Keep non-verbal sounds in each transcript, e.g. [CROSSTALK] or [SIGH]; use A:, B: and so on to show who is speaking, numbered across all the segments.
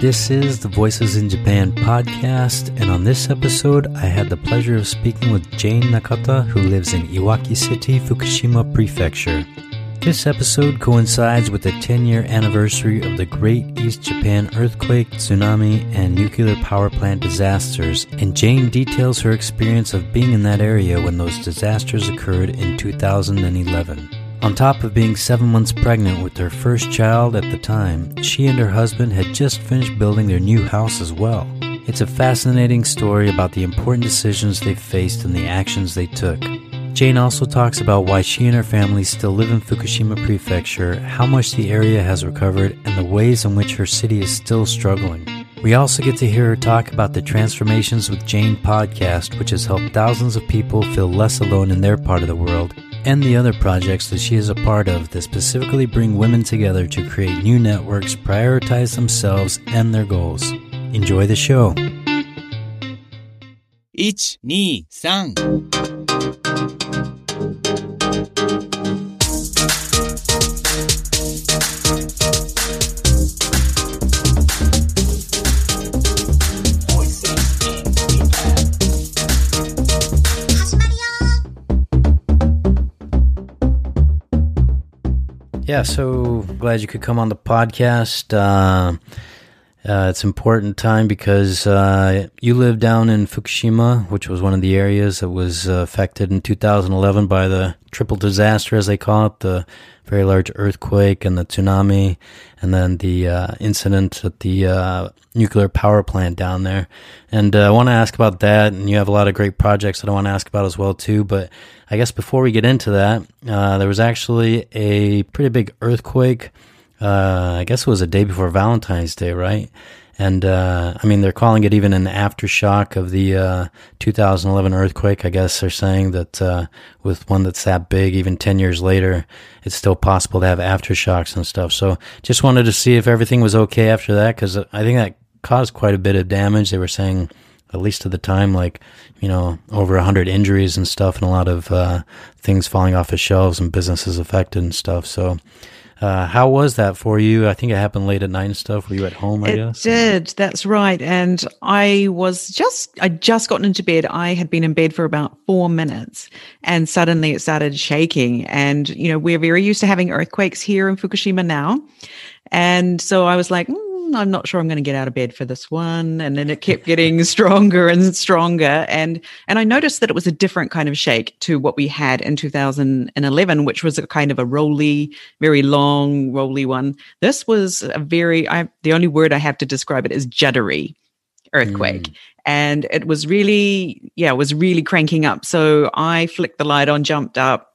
A: This is the Voices in Japan podcast, and on this episode, I had the pleasure of speaking with Jane Nakata, who lives in Iwaki City, Fukushima Prefecture. This episode coincides with the 10 year anniversary of the Great East Japan earthquake, tsunami, and nuclear power plant disasters, and Jane details her experience of being in that area when those disasters occurred in 2011. On top of being seven months pregnant with their first child at the time, she and her husband had just finished building their new house as well. It's a fascinating story about the important decisions they faced and the actions they took. Jane also talks about why she and her family still live in Fukushima Prefecture, how much the area has recovered, and the ways in which her city is still struggling. We also get to hear her talk about the Transformations with Jane podcast, which has helped thousands of people feel less alone in their part of the world and the other projects that she is a part of that specifically bring women together to create new networks, prioritize themselves and their goals. Enjoy the show.
B: 1、2、3。
A: Yeah, so glad you could come on the podcast. Uh, uh, it's important time because uh, you live down in Fukushima, which was one of the areas that was uh, affected in 2011 by the triple disaster, as they call it, the very large earthquake and the tsunami, and then the uh, incident at the uh, nuclear power plant down there. And uh, I want to ask about that, and you have a lot of great projects that I want to ask about as well too. But I guess before we get into that, there was actually a pretty big earthquake. Uh, I guess it was a day before Valentine's Day, right? And uh, I mean, they're calling it even an aftershock of the uh, 2011 earthquake. I guess they're saying that uh, with one that's that big, even 10 years later, it's still possible to have aftershocks and stuff. So just wanted to see if everything was okay after that, because I think that caused quite a bit of damage. They were saying, at least at the time, like, you know, over 100 injuries and stuff, and a lot of uh, things falling off of shelves and businesses affected and stuff. So, uh, how was that for you? I think it happened late at night and stuff. Were you at home? I
C: it
A: guess.
C: did. That's right. And I was just, I just gotten into bed. I had been in bed for about four minutes and suddenly it started shaking. And, you know, we're very used to having earthquakes here in Fukushima now. And so I was like, mm, I'm not sure I'm going to get out of bed for this one. And then it kept getting [LAUGHS] stronger and stronger. And, and I noticed that it was a different kind of shake to what we had in 2011, which was a kind of a rolly, very long, rolly one. This was a very, I, the only word I have to describe it is juddery earthquake. Mm. And it was really, yeah, it was really cranking up. So I flicked the light on, jumped up,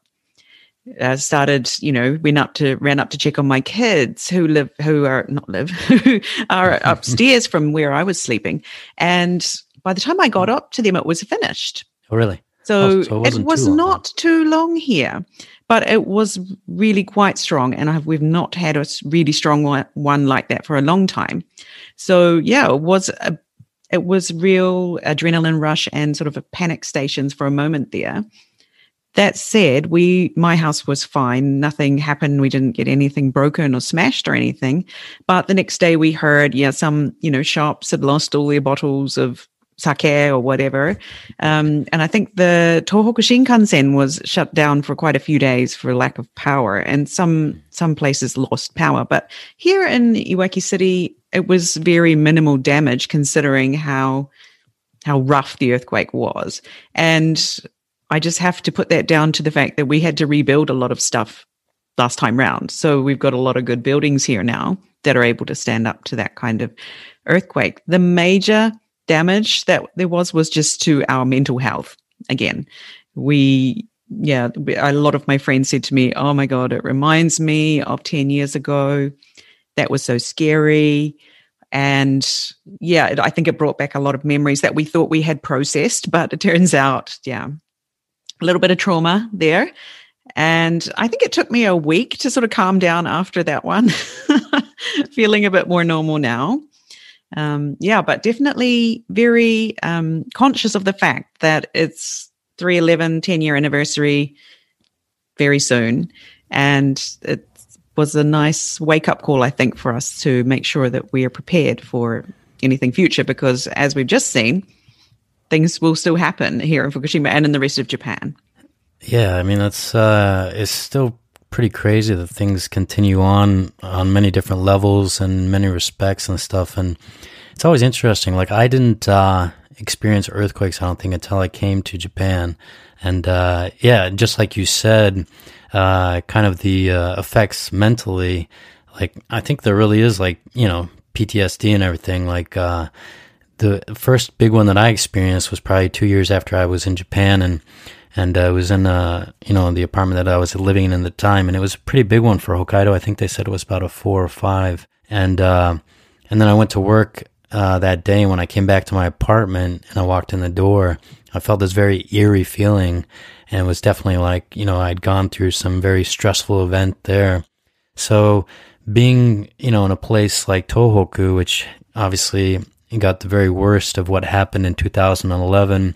C: uh, started, you know, went up to ran up to check on my kids who live who are not live [LAUGHS] who are [LAUGHS] upstairs from where I was sleeping, and by the time I got up to them, it was finished.
A: Oh, really?
C: So,
A: Oh, so
C: it,
A: wasn't
C: was
A: too
C: not too long here, but it was really quite strong, and I've, we've not had a really strong one, one like that for a long time. So yeah, it was a it was real adrenaline rush and sort of a panic stations for a moment there. That said, we my house was fine. Nothing happened. We didn't get anything broken or smashed or anything. But the next day we heard, yeah, some, you know, shops had lost all their bottles of sake or whatever. Um, and I think the Tohoku Shinkansen was shut down for quite a few days for lack of power, and some some places lost power. But here in Iwaki City, it was very minimal damage considering how how rough the earthquake was. And I just have to put that down to the fact that we had to rebuild a lot of stuff last time round. So we've got a lot of good buildings here now that are able to stand up to that kind of earthquake. The major damage that there was was just to our mental health. Again, we, yeah, a lot of my friends said to me, Oh my God, it reminds me of 10 years ago. That was so scary. And yeah, it, I think it brought back a lot of memories that we thought we had processed, but it turns out, yeah, a little bit of trauma there. And I think it took me a week to sort of calm down after that one, [LAUGHS] feeling a bit more normal now. Um, yeah, but definitely very um, conscious of the fact that it's 311 10 year anniversary very soon. And it was a nice wake up call, I think, for us to make sure that we are prepared for anything future because, as we've just seen, things will still happen here in Fukushima and in the rest of Japan.
A: Yeah, I mean that's uh, it's still pretty crazy that things continue on on many different levels and many respects and stuff, and it's always interesting. Like I didn't uh, experience earthquakes, I don't think, until I came to Japan, and uh, yeah, just like you said, uh, kind of the uh, effects mentally. Like I think there really is like you know PTSD and everything. Like uh, the first big one that I experienced was probably two years after I was in Japan, and and uh, was in uh, you know the apartment that I was living in at the time, and it was a pretty big one for Hokkaido. I think they said it was about a four or five, and uh, and then I went to work uh, that day. When I came back to my apartment and I walked in the door, I felt this very eerie feeling, and it was definitely like you know I'd gone through some very stressful event there. So being you know in a place like Tohoku, which obviously got the very worst of what happened in 2011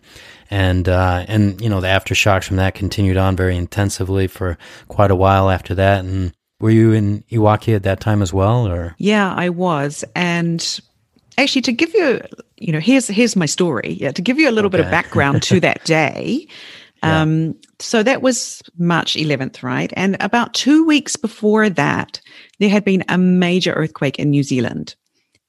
A: and uh, and you know the aftershocks from that continued on very intensively for quite a while after that. And were you in Iwaki at that time as well or?
C: Yeah I was. And actually to give you you know here's here's my story. Yeah to give you a little okay. bit of background to that [LAUGHS] day yeah. um so that was March 11th right? And about 2 weeks before that there had been a major earthquake in New Zealand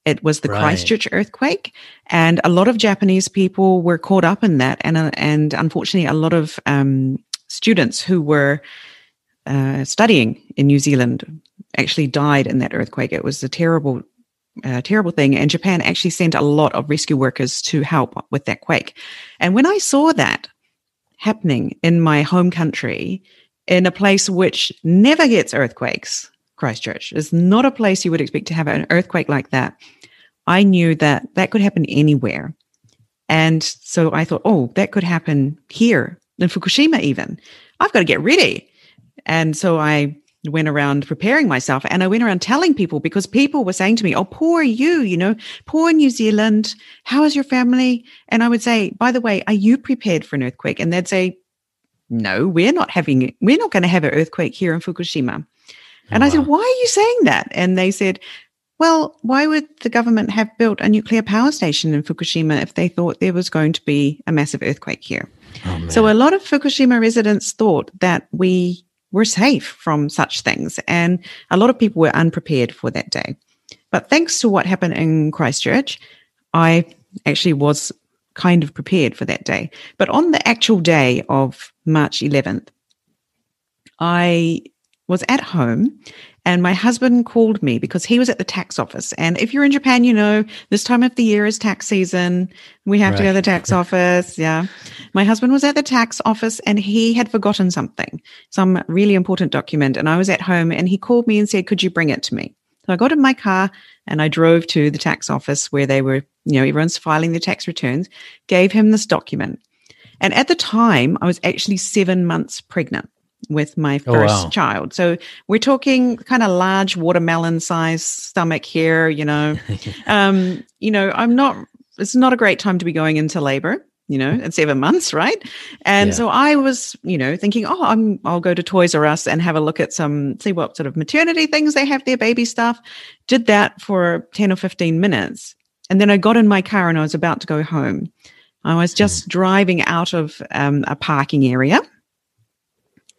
C: it was the right. Christchurch earthquake, and a lot of Japanese people were caught up in that, and uh, and unfortunately, a lot of um, students who were uh, studying in New Zealand actually died in that earthquake. It was a terrible, uh, terrible thing, and Japan actually sent a lot of rescue workers to help with that quake. And when I saw that happening in my home country, in a place which never gets earthquakes, Christchurch is not a place you would expect to have an earthquake like that. I knew that that could happen anywhere. And so I thought, oh, that could happen here in Fukushima, even. I've got to get ready. And so I went around preparing myself and I went around telling people because people were saying to me, Oh, poor you, you know, poor New Zealand. How is your family? And I would say, By the way, are you prepared for an earthquake? And they'd say, No, we're not having, we're not going to have an earthquake here in Fukushima. And. I said, Why are you saying that? And they said, well, why would the government have built a nuclear power station in Fukushima if they thought there was going to be a massive earthquake here? Oh, so a lot of Fukushima residents thought that we were safe from such things, and a lot of people were unprepared for that day. But thanks to what happened in Christchurch, I actually was kind of prepared for that day. But on the actual day of March 11th, I was at home and my husband called me because he was at the tax office. And if you're in Japan, you know, this time of the year is tax season. We have right. to go to the tax office. [LAUGHS] Yeah. My husband was at the tax office and he had forgotten something, some really important document. And I was at home and he called me and said, Could you bring it to me? So I got in my car and I drove to the tax office where they were, you know, everyone's filing their tax returns, gave him this document. And at the time, I was actually seven months pregnant with my first oh, wow. child. So we're talking kind of large watermelon size stomach here, you know. [LAUGHS] um, you know, I'm not it's not a great time to be going into labor, you know, at seven months, right? And yeah. so I was, you know, thinking, oh, I'm I'll go to Toys R Us and have a look at some, see what sort of maternity things they have their baby stuff. Did that for 10 or 15 minutes. And then I got in my car and I was about to go home. I was just mm. driving out of um, a parking area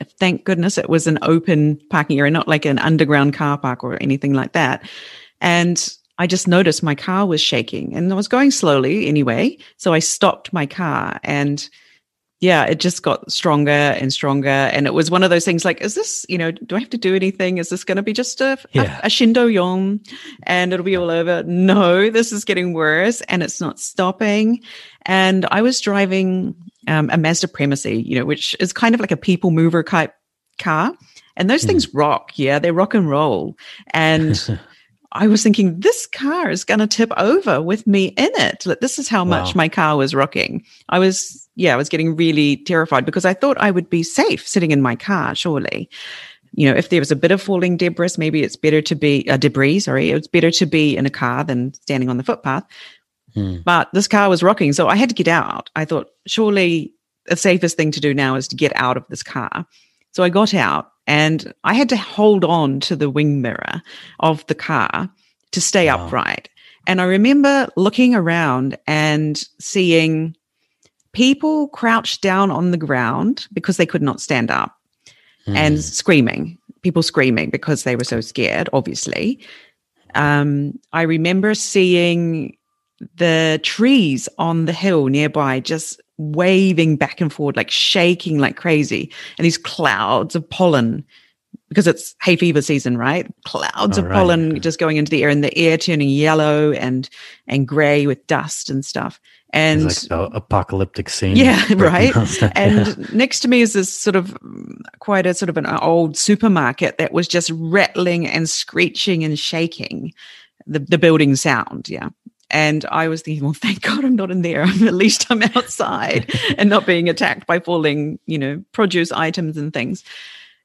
C: thank goodness it was an open parking area, not like an underground car park or anything like that. And I just noticed my car was shaking and I was going slowly anyway. So I stopped my car and yeah, it just got stronger and stronger. And it was one of those things like, is this, you know, do I have to do anything? Is this going to be just a, yeah. a, a shindo yon and it'll be all over? No, this is getting worse and it's not stopping. And I was driving um, a Mazda Premacy, you know, which is kind of like a people mover type car. And those mm. things rock. Yeah, they rock and roll. And [LAUGHS] I was thinking, this car is going to tip over with me in it. Like, this is how wow. much my car was rocking. I was, yeah, I was getting really terrified because I thought I would be safe sitting in my car, surely. You know, if there was a bit of falling debris, maybe it's better to be a uh, debris. Sorry, it's better to be in a car than standing on the footpath. Hmm. But this car was rocking. So I had to get out. I thought, surely the safest thing to do now is to get out of this car. So I got out and I had to hold on to the wing mirror of the car to stay
A: Wow.
C: upright. And I remember looking around and seeing people crouched down on the ground because they could not stand up
A: Hmm.
C: and screaming, people screaming because they were so scared, obviously. Um, I remember seeing the trees on the hill nearby just waving back and forward, like shaking like crazy, and these clouds of pollen because it's hay fever season, right? Clouds
A: Oh,
C: of
A: right.
C: pollen just going into the air, and the air turning yellow and and gray with dust and stuff. And
A: It's like apocalyptic scene.
C: Yeah, [LAUGHS] right. and
A: Yeah.
C: next to me is this sort of quite a sort of an uh, old supermarket that was just rattling and screeching and shaking the, the building sound. Yeah. And I was thinking, well, [LAUGHS] thank God I'm not in there. At least I'm outside [LAUGHS] and not being attacked by falling, you know, produce items and things.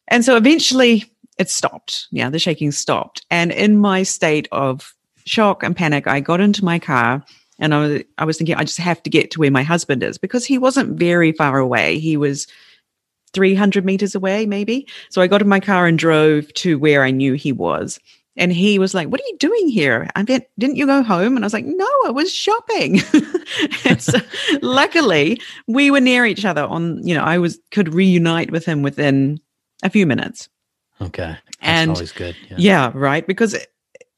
C: And so eventually it stopped. Yeah, the shaking stopped. And in my state of shock and panic, I got into my car and I was, I was thinking, I just have to get to where my husband is because he wasn't very far away. He was 300 meters away, maybe. So I got in my car and drove to where I knew he was. And he was like, What are you doing here? I bet, didn't you go home? And I was like, No, I was shopping. [LAUGHS] so luckily, we were near each other on, you know, I was could reunite with him within a few minutes.
A: okay. That's
C: and-
A: always good. Yeah.
C: Yeah, right. Because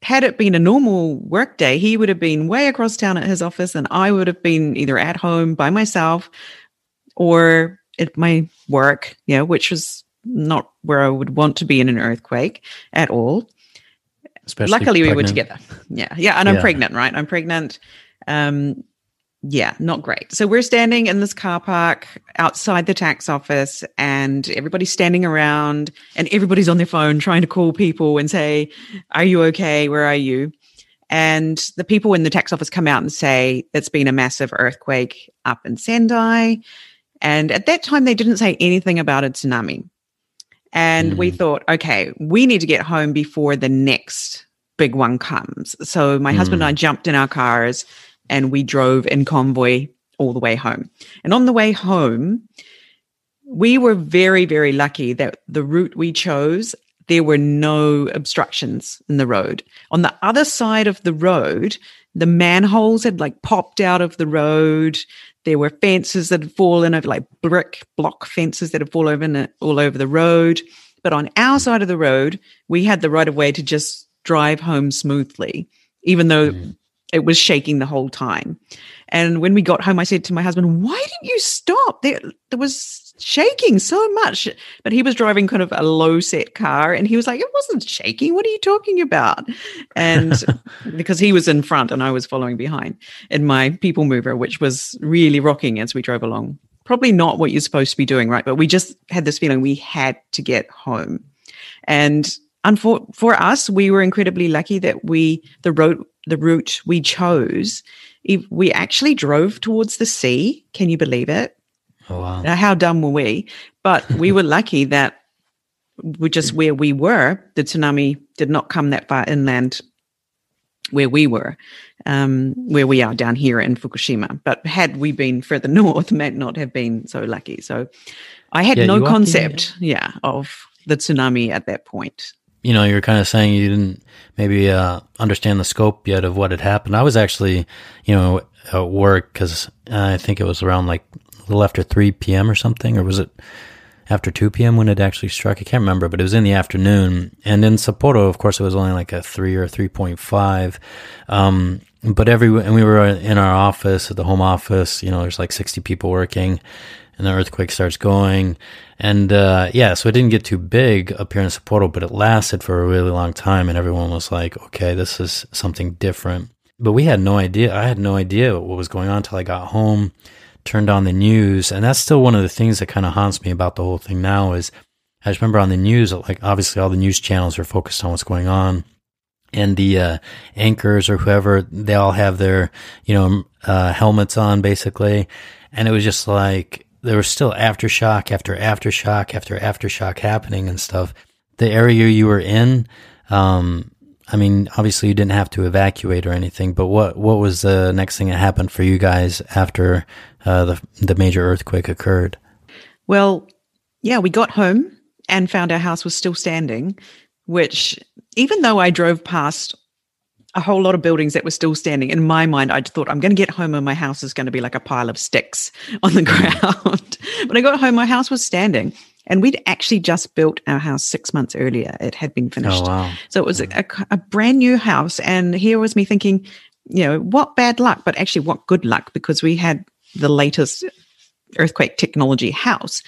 C: had it been a normal work day, he would have been way across town at his office, and I would have been either at home by myself or at my work, you know, which was not where I would want to be in an earthquake at all.
A: Especially
C: Luckily, we were together. Yeah, yeah, and I'm
A: Yeah.
C: pregnant, right? I'm pregnant. Um, yeah, not great. So we're standing in this car park outside the tax office, and everybody's standing around, and everybody's on their phone trying to call people and say, "Are you okay? Where are you?" And the people in the tax office come out and say, "It's been a massive earthquake up in Sendai." And at that time, they didn't say anything about a tsunami. And we mm. thought, okay, we need to get home before the next big one comes. So my husband and I mm. jumped in our cars and we drove in convoy all the way home. And on the way home, we were very, very lucky that the route we chose, there were no obstructions in the road. On the other side of the road, the manholes had like popped out of the road. There were fences that had fallen over, like brick block fences that had fallen over all over the road. But on our side of the road, we had the right of way to just drive home smoothly, even though mm-hmm. it was shaking the whole time. And when we got home, I said to my husband, Why didn't you stop? There, there was shaking so much. But he was driving kind of a low set car and he was like, It wasn't shaking. What are you talking about? And [LAUGHS] because he was in front and I was following behind in my people mover, which was really rocking as we drove along. Probably not what you're supposed to be doing, right? But we just had this feeling we had to get home. And unfor- for us, we were incredibly lucky that we, the road, the route we chose, we actually drove towards the sea. Can you believe it?
A: Oh, wow.
C: Now, how dumb were we? But we were lucky that we just where we were, the tsunami did not come that far inland where we were, um, where we are down here in Fukushima. But had we been further [LAUGHS] north, might not have been so lucky. So I had
A: Yeah,
C: no
A: you walk in-
C: concept, yeah, of the tsunami at that point.
A: You know, you're kind of saying you didn't maybe uh, understand the scope yet of what had happened. I was actually, you know, at work because I think it was around like a little after 3 p.m. or something, or was it after 2 p.m. when it actually struck? I can't remember, but it was in the afternoon. And in Sapporo, of course, it was only like a 3 or 3.5. Um, but every, and we were in our office, at the home office, you know, there's like 60 people working and the earthquake starts going. And uh, yeah, so it didn't get too big up here in Sapporo, but it lasted for a really long time, and everyone was like, "Okay, this is something different." But we had no idea. I had no idea what was going on until I got home, turned on the news, and that's still one of the things that kind of haunts me about the whole thing now. Is I just remember on the news, like obviously all the news channels are focused on what's going on, and the uh, anchors or whoever they all have their you know uh, helmets on basically, and it was just like there was still aftershock after aftershock after aftershock happening and stuff. The area you were in, um, I mean, obviously you didn't have to evacuate or anything, but what what was the next thing that happened for you guys after uh, the the major earthquake occurred?
C: Well, yeah, we got home and found our house was still standing, which even though I drove past a whole lot of buildings that were still standing, in my mind, I thought I'm going to get home and my house is going to be like a pile of sticks [LAUGHS] on the ground. [LAUGHS] when I got home, my house was standing. And we'd actually just built our house six months earlier. It had been oh, finished.
A: Oh, wow.
C: So it was mm. a, a, brand new house. And here was me thinking, you know, what bad luck, but actually what good luck because we had the latest earthquake technology house.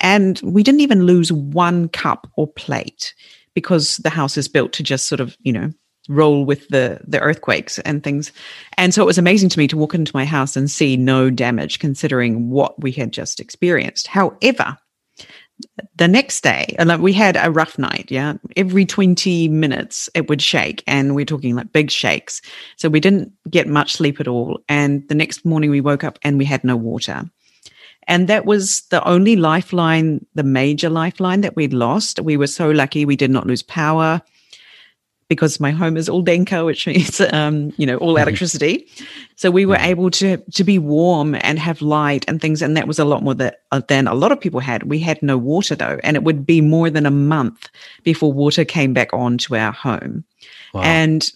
C: And we didn't even lose one cup or plate because the house is built to just sort of, you know, roll with the the earthquakes and things. And so it was amazing to me to walk into my house and see no damage considering what we had just experienced. However, the next day, like we had a rough night. Yeah. Every 20 minutes it would shake and we're talking like big shakes. So we didn't get much sleep at all. And the next morning we woke up and we had no water. And that was the only lifeline, the major lifeline that we'd lost. We were so lucky we did not lose power because my home is all denka, which [LAUGHS] means um, you know all electricity. [LAUGHS] So we were able to to be warm and have light and things, and that was a lot more that, uh, than a lot of people had. We had no water though, and it would be more than a month before water came back on to our home. Wow. And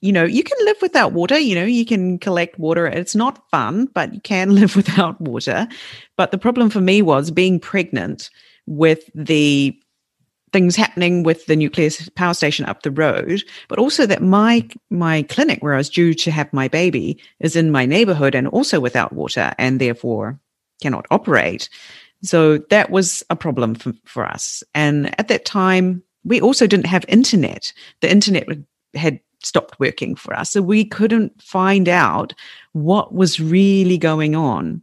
C: you know, you can live without water. You know, you can collect water. It's not fun, but you can [LAUGHS] live without water. But the problem for me was being pregnant with the things happening with the nuclear power station up the road, but also that my my clinic where I was due to have my baby is in my neighborhood and also without water and therefore cannot operate. So that was a problem for, for us. And at that time, we also didn't have internet. The internet had stopped working for us. So we couldn't find out what was really going on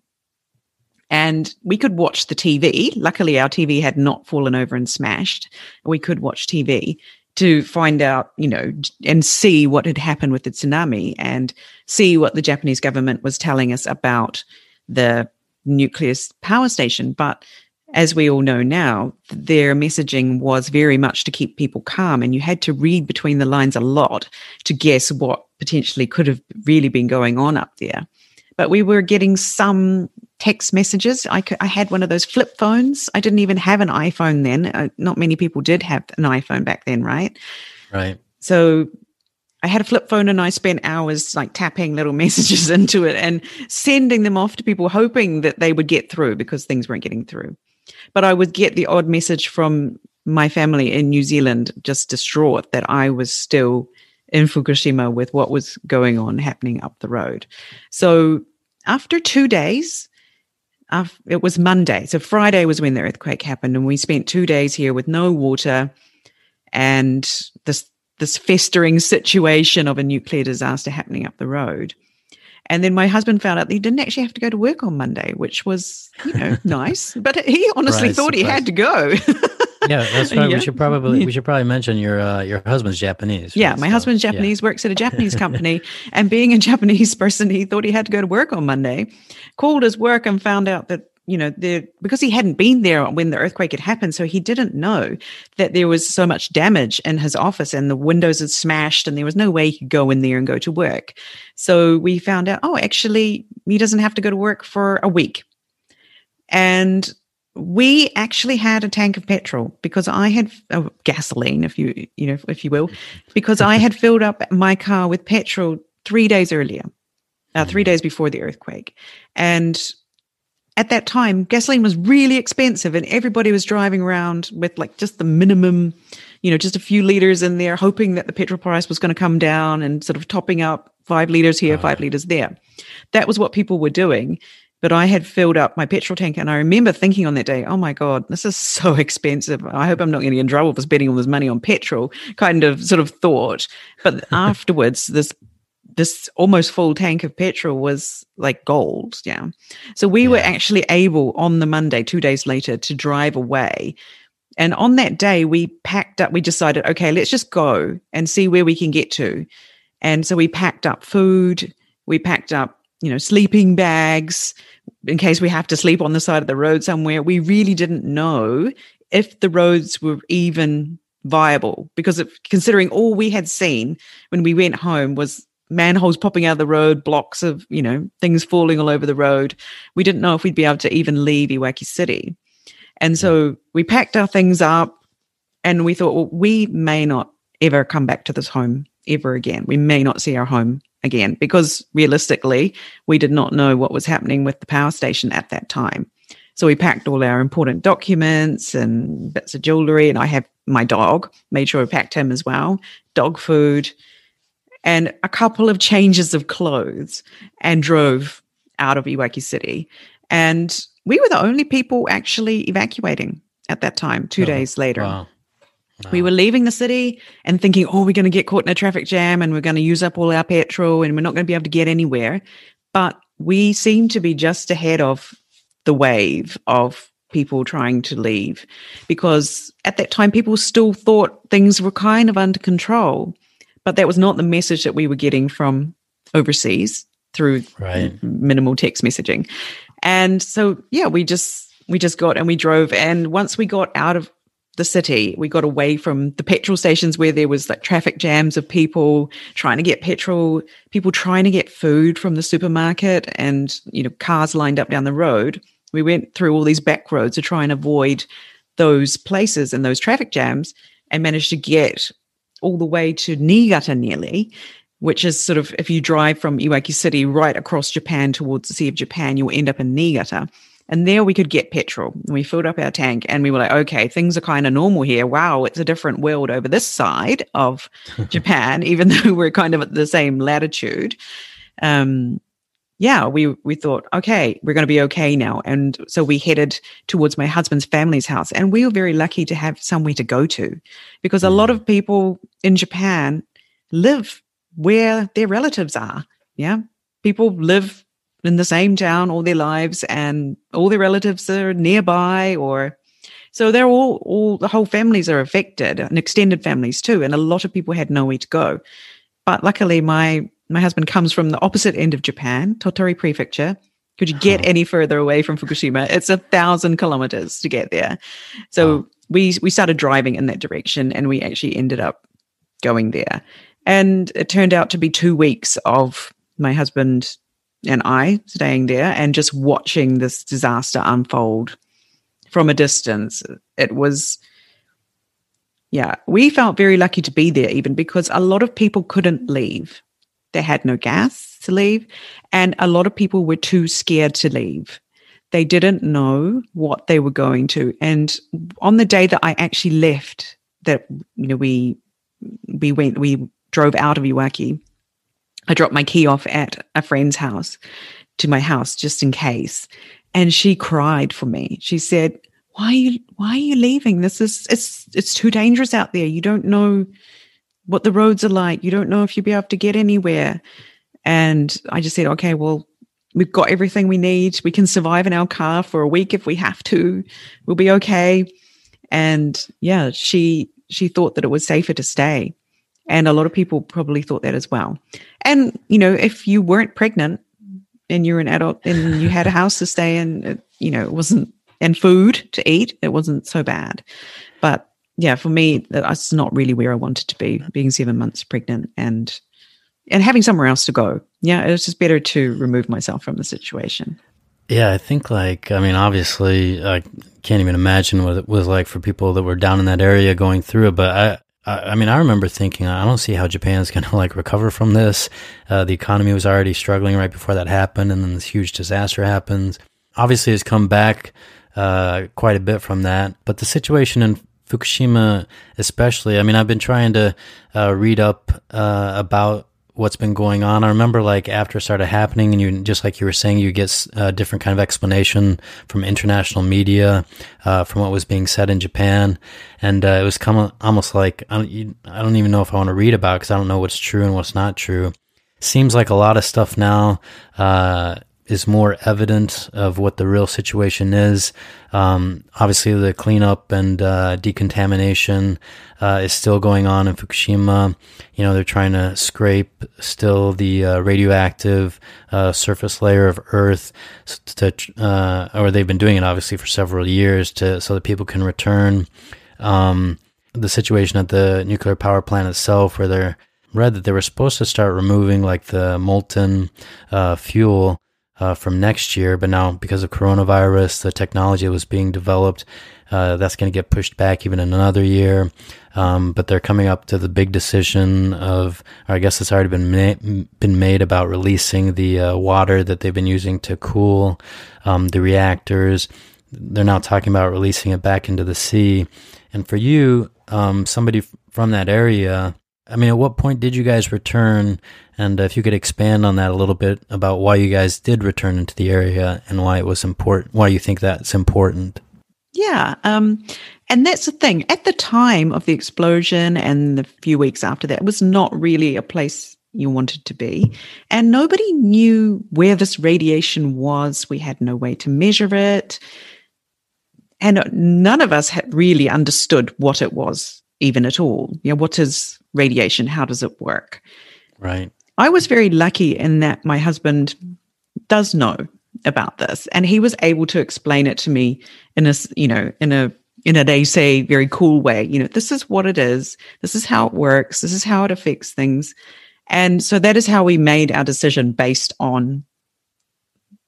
C: and we could watch the TV. Luckily, our TV had not fallen over and smashed. We could watch TV to find out, you know, and see what had happened with the tsunami and see what the Japanese government was telling us about the nuclear power station. But as we all know now, their messaging was very much to keep people calm, and you had to read between the lines a lot to guess what potentially could have really been going on up there. But we were getting some text messages. I, could, I had one of those flip phones. I didn't even have an iPhone then. Uh, not many people did have an iPhone back then, right?
A: Right.
C: So I had a flip phone and I spent hours like tapping little [LAUGHS] messages into it and sending them off to people, hoping that they would get through because things weren't getting through. But I would get the odd message from my family in New Zealand, just distraught that I was still in Fukushima with what was going on happening up the road. So after two days, uh, it was Monday. So Friday was when the earthquake happened, and we spent two days here with no water and this this festering situation of a nuclear disaster happening up the road. And then my husband found out that he didn't actually have to go to work on Monday, which was, you know, [LAUGHS] nice. But he honestly thought surprise. he had to go. [LAUGHS]
A: yeah, that's right. Yeah. We should probably we should probably mention your uh, your husband's Japanese.
C: Right? Yeah, my so, husband's Japanese, yeah. works at a Japanese [LAUGHS] company, and being a Japanese person, he thought he had to go to work on Monday. Called his work and found out that you know the because he hadn't been there when the earthquake had happened so he didn't know that there was so much damage in his office and the windows had smashed and there was no way he could go in there and go to work so we found out oh actually he doesn't have to go to work for a week and we actually had a tank of petrol because I had uh, gasoline, if you you know if you will, because I had filled up my car with petrol three days earlier, uh, three days before the earthquake, and at that time gasoline was really expensive, and everybody was driving around with like just the minimum, you know, just a few liters in there, hoping that the petrol price was going to come down and sort of topping up five liters here, five liters there. That was what people were doing. But I had filled up my petrol tank, and I remember thinking on that day, "Oh my god, this is [LAUGHS] so expensive. I hope I'm not getting in trouble for spending all this money on petrol." Kind of sort of thought. But [LAUGHS] afterwards, this this almost full tank of petrol was like gold. Yeah. So we yeah. were actually able on the Monday, two days later, to drive away. And on that day, we packed up, we decided, okay, let's just go and see where we can get to. And so we packed up food, we packed up, you know, sleeping bags, in case we have to sleep on the side of the road somewhere. We really didn't know if the roads were even viable because of, considering all we had seen when we went home was manholes popping out of the road, blocks of, you know, things falling all over the road. We didn't know if we'd be able to even leave Iwaki City. And so we packed our things up and we thought, well, we may not ever come back to this home ever again. We may not see our home again because realistically, we did not know what was happening with the power station at that time. So we packed all our important documents and bits of jewelry, and I have my dog, made sure I packed him as well, dog food, and a couple of changes of clothes, and drove out of Iwaki City. And we were the only people actually evacuating at that time, two
A: Oh,
C: days later.
A: Wow.
C: We were leaving the city and thinking, oh, we're going to get caught in a traffic jam and we're going to use up all our petrol and we're not going to be able to get anywhere. But we seemed to be just ahead of the wave of people trying to leave because at that time people still thought things were kind of under control. But that was not the message that we were getting from overseas through
A: Right.
C: minimal text messaging. And so yeah, we just we just got and we drove and once we got out of the city, we got away from the petrol stations where there was like traffic jams of people trying to get petrol, people trying to get food from the supermarket and you know cars lined up down the road. We went through all these back roads to try and avoid those places and those traffic jams and managed to get all the way to Niigata nearly, which is sort of if you drive from Iwaki City right across Japan towards the Sea of Japan, you'll end up in Niigata. And there we could get petrol. We filled up our tank and we were like, okay, things are kind of normal here. Wow, it's a different world over this side of [LAUGHS] Japan, even [LAUGHS] though we're kind of at the same latitude. Um, yeah, we we thought, okay, we're going to be okay now, and so we headed towards my husband's family's house, and we were very lucky to have somewhere to go to, because a lot of people in Japan live where their relatives are. Yeah, people live in the same town all their lives, and all their relatives are nearby, or so they're all all the whole families are affected, and extended families too, and a lot of people had nowhere to go. But luckily, my my husband comes from the opposite end of Japan, Tottori Prefecture. Could you get any further away from Fukushima? It's a thousand kilometers to get there. So
A: Wow.
C: we we started driving in that direction, and we actually ended up going there. And it turned out to be two weeks of my husband and I staying there and just watching this disaster unfold from a distance. It was yeah, we felt very lucky to be there, even because a lot of people couldn't leave. They had no gas to leave, and a lot of people were too scared to leave. They didn't know what they were going to. And on the day that I actually left, that you know we we went we drove out of Iwaki, I dropped my key off at a friend's house to my house just in case, and she cried for me. She said, why are you why are you leaving? This is it's it's too dangerous out there. You don't know what the roads are like. You don't know if you'll be able to get anywhere. And i just said okay well we've got everything we need. We can survive in our car for a week if we have to. We'll be okay. And yeah she she thought that it was safer to stay and a lot of people probably thought that as well and you know if you weren't pregnant and you're an adult and you had a [LAUGHS] house to stay in it, you know it wasn't and food to eat, it wasn't so bad. But yeah, for me, that's not really where I wanted to be, being seven months pregnant and and having somewhere else to go. Yeah, it was just better to remove myself from the situation.
A: Yeah, I think like I mean, obviously, I can't even imagine what it was like for people that were down in that area going through it. But I, mean, I remember thinking, I don't see how Japan's [LAUGHS] going to like recover from this. Uh, the economy was already struggling right before that happened, and then this huge disaster happens. Obviously, it's come back uh, quite a bit from that, but the situation in Fukushima, especially, I mean, I've been trying to uh, read up uh, about what's been going on. I remember like after it started happening and you, just like you were saying, you get a different kind of explanation from international media, uh, from what was being said in Japan. And, uh, it was of almost like, I don't, I don't even know if I want to read about because I don't know what's true and what's not true. Seems like a lot of stuff now, uh, is more evident of what the real situation is. Um, obviously, the cleanup and uh, decontamination uh, is still going on in Fukushima. You know, they're trying to scrape still the uh, radioactive uh, surface layer of Earth, to, uh, or they've been doing it obviously for several years to so that people can return. Um, the situation at the nuclear power plant itself, where they're read that they were supposed to start removing like the molten uh, fuel uh, from next year. But now, because of coronavirus, the technology that was being developed, uh, that's going to get pushed back even another year. Um, but they're coming up to the big decision of, I guess it's already been ma- been made about releasing the uh, water that they've been using to cool um, the reactors. They're now talking about releasing it back into the sea. And for you, um, somebody from that area, I mean, at what point did you guys return? And if you could expand on that a little bit about why you guys did return into the area and why it was important, why you think that's important.
C: Yeah. Um, and that's the thing. At the time of the explosion and the few weeks after that, it was not really a place you wanted to be. And nobody knew where this radiation was. We had no way to measure it. And none of us had really understood what it was, even at all. You know, what is radiation? How does it work?
A: Right.
C: I was very lucky in that my husband does know about this and he was able to explain it to me in a you know in a in a they say very cool way you know this is what it is. This is how it works. This is how it affects things. And so that is how we made our decision based on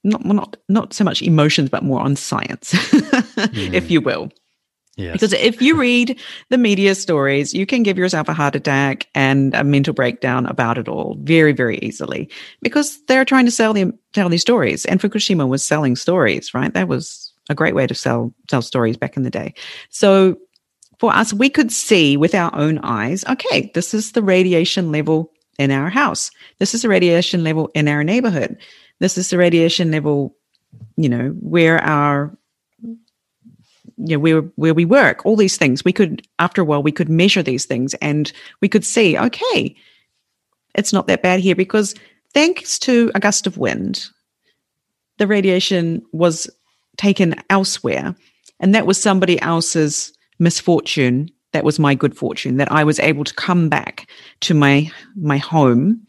C: not not not so much emotions but more on science [LAUGHS] mm. if you will Yes. Because if you read the media stories, you can give yourself a heart attack and a mental breakdown about it all very, very easily because they're trying to sell them tell these stories. And Fukushima was selling stories, right? That was a great way to sell sell stories back in the day. So for us, we could see with our own eyes, okay, this is the radiation level in our house. This is the radiation level in our neighborhood. This is the radiation level, you know, where our you know, where where we work, all these things. We could, after a while, we could measure these things and we could see, okay, it's not that bad here because thanks to a gust of wind, the radiation was taken elsewhere. And that was somebody else's misfortune. That was my good fortune that I was able to come back to my my home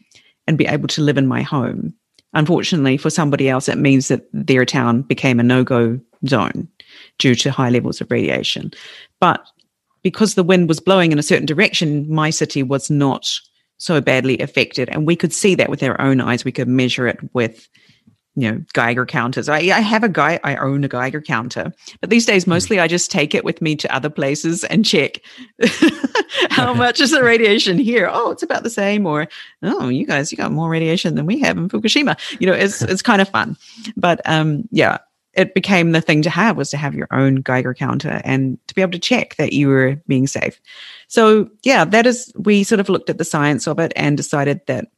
C: and be able to live in my home. Unfortunately, for somebody else, it means that their town became a no-go zone due to high levels of radiation. But because the wind was blowing in a certain direction, my city was not so badly affected. And we could see that with our own eyes. We could measure it with, you know, Geiger counters. I, I have a guy, I own a Geiger counter, but these days, hmm. mostly I just take it with me to other places and check [LAUGHS] how [LAUGHS] much is the radiation here. Oh, it's about the same. Or, oh, you guys, you got more radiation than we have in Fukushima. You know, it's, [LAUGHS] it's kind of fun. But um, yeah, it became the thing to have was to have your own Geiger counter and to be able to check that you were being safe. So yeah, that is we sort of looked at the science of it and decided that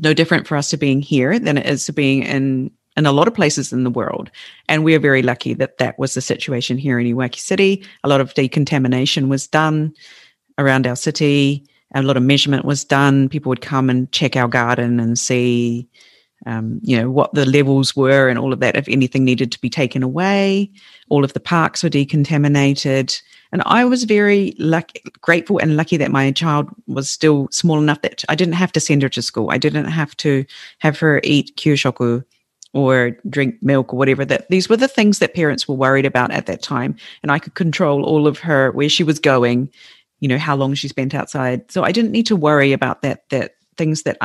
C: no different for us to being here than it is to being in in a lot of places in the world. And we are very lucky that that was the situation here in Iwaki City. A lot of decontamination was done around our city. A lot of measurement was done. People would come and check our garden and see um, you know, what the levels were and all of that, if anything needed to be taken away. All of the parks were decontaminated. And I was very lucky, grateful and lucky that my child was still small enough that I didn't have to send her to school. I didn't have to have her eat kyushoku or drink milk or whatever that these were the things that parents were worried about at that time and i could control all of her where she was going you know how long she spent outside so i didn't need to worry about that that things that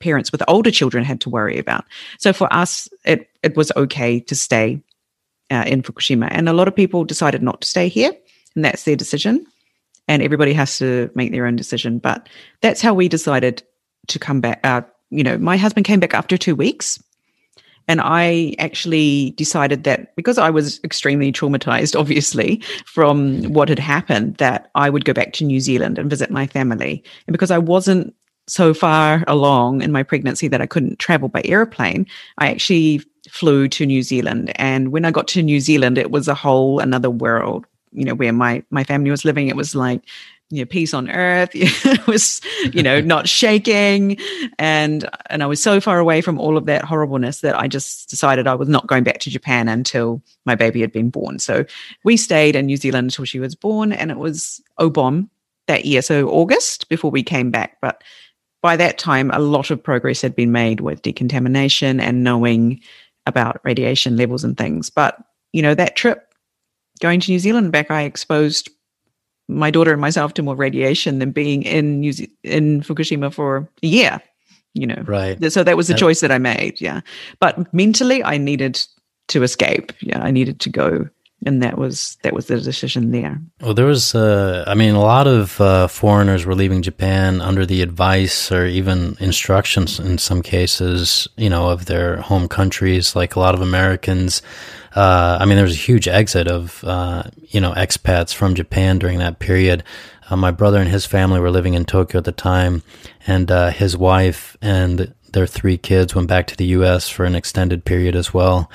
C: parents with older children had to worry about. So for us, it it was okay to stay uh, in Fukushima, and a lot of people decided not to stay here, and that's their decision. And everybody has to make their own decision. But that's how we decided to come back. Uh, you know, my husband came back after two weeks. And I actually decided that because I was extremely traumatized, [LAUGHS] obviously, from what had happened, that I would go back to New Zealand and visit my family. And because I wasn't so far along in my pregnancy that I couldn't travel by airplane, I actually flew to New Zealand. And when I got to New Zealand, it was a whole another world, you know, where my my family was living. It was like, you know, peace on earth. [LAUGHS] it was, you know, not shaking. And and I was so far away from all of that horribleness that I just decided I was not going back to Japan until my baby had been born. So we stayed in New Zealand until she was born and it was Obon that year. So August before we came back. But by that time, a lot of progress had been made with decontamination and knowing about radiation levels and things. But, you know, that trip going to New Zealand back, I exposed my daughter and myself to more radiation than being in New Ze- in Fukushima for a year. you know.
A: Right.
C: So that was the choice that I made. Yeah. But mentally, I needed to escape. Yeah. I needed to go. And that was that was the decision there.
A: Well, there was, uh, I mean, a lot of uh, foreigners were leaving Japan under the advice or even instructions in some cases, you know, of their home countries. Like a lot of Americans, uh, I mean, there was a huge exit of, uh, you know, expats from Japan during that period. Uh, my brother and his family were living in Tokyo at the time, and uh, his wife and their three kids went back to the U.S. for an extended period as well.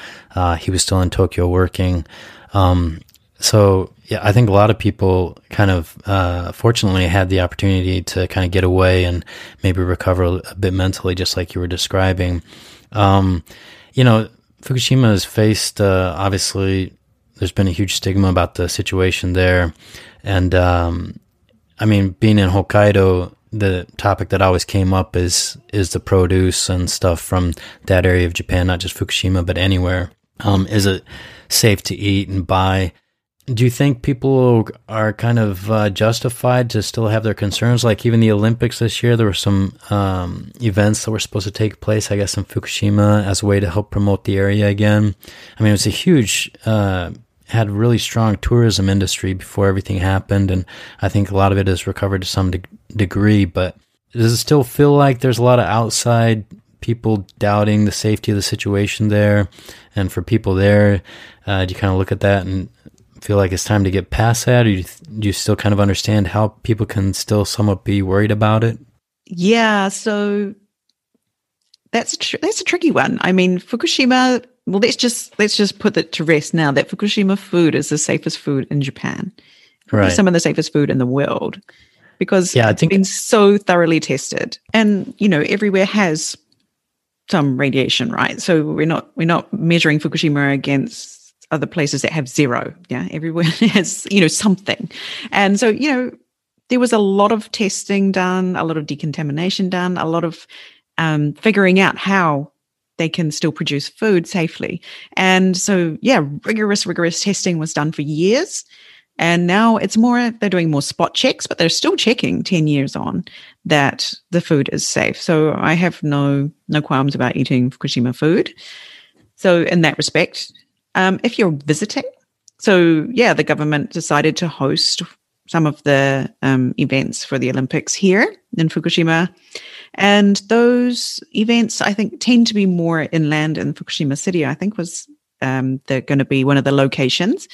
A: He was still in Tokyo working. Um, so yeah, I think a lot of people kind of uh, fortunately had the opportunity to kind of get away and maybe recover a bit mentally, just like you were describing. Um, you know, Fukushima has faced uh, obviously. There's been a huge stigma about the situation there, and um, I mean, being in Hokkaido, the topic that always came up is is the produce and stuff from that area of Japan, not just Fukushima, but anywhere. Um, is it safe to eat and buy? Do you think people are kind of uh, justified to still have their concerns? Like even the Olympics this year, there were some um, events that were supposed to take place, I guess, in Fukushima as a way to help promote the area again. I mean, it was a huge, uh, had really strong tourism industry before everything happened, and I think a lot of it has recovered to some de- degree. But does it still feel like there's a lot of outside people doubting the safety of the situation there? And for people there, uh, do you kind of look at that and feel like it's time to get past that, or do you, do you still kind of understand how people can still somewhat be worried about it?
C: Yeah, so that's a tr- that's a tricky one. I mean, Fukushima. Well, let's just let's just put that to rest now that Fukushima food is the safest food in Japan,
A: Right.
C: some of the safest food in the world, because
A: Yeah, I
C: it's
A: think-
C: been so thoroughly tested, and you know everywhere has some radiation, right? So we're not we're not measuring Fukushima against other places that have zero. Yeah, everywhere [LAUGHS] has you know something, and so you know there was a lot of testing done, a lot of decontamination done, a lot of um, figuring out how they can still produce food safely. And so, yeah, rigorous, rigorous testing was done for years. And now it's more, they're doing more spot checks, but they're still checking 10 years on that the food is safe. So I have no, no qualms about eating Fukushima food. So in that respect, um, if you're visiting, so yeah, the government decided to host some of the um, events for the Olympics here in Fukushima. And those events, I think, tend to be more inland in Fukushima City, I think was um, they're going to be one of the locations.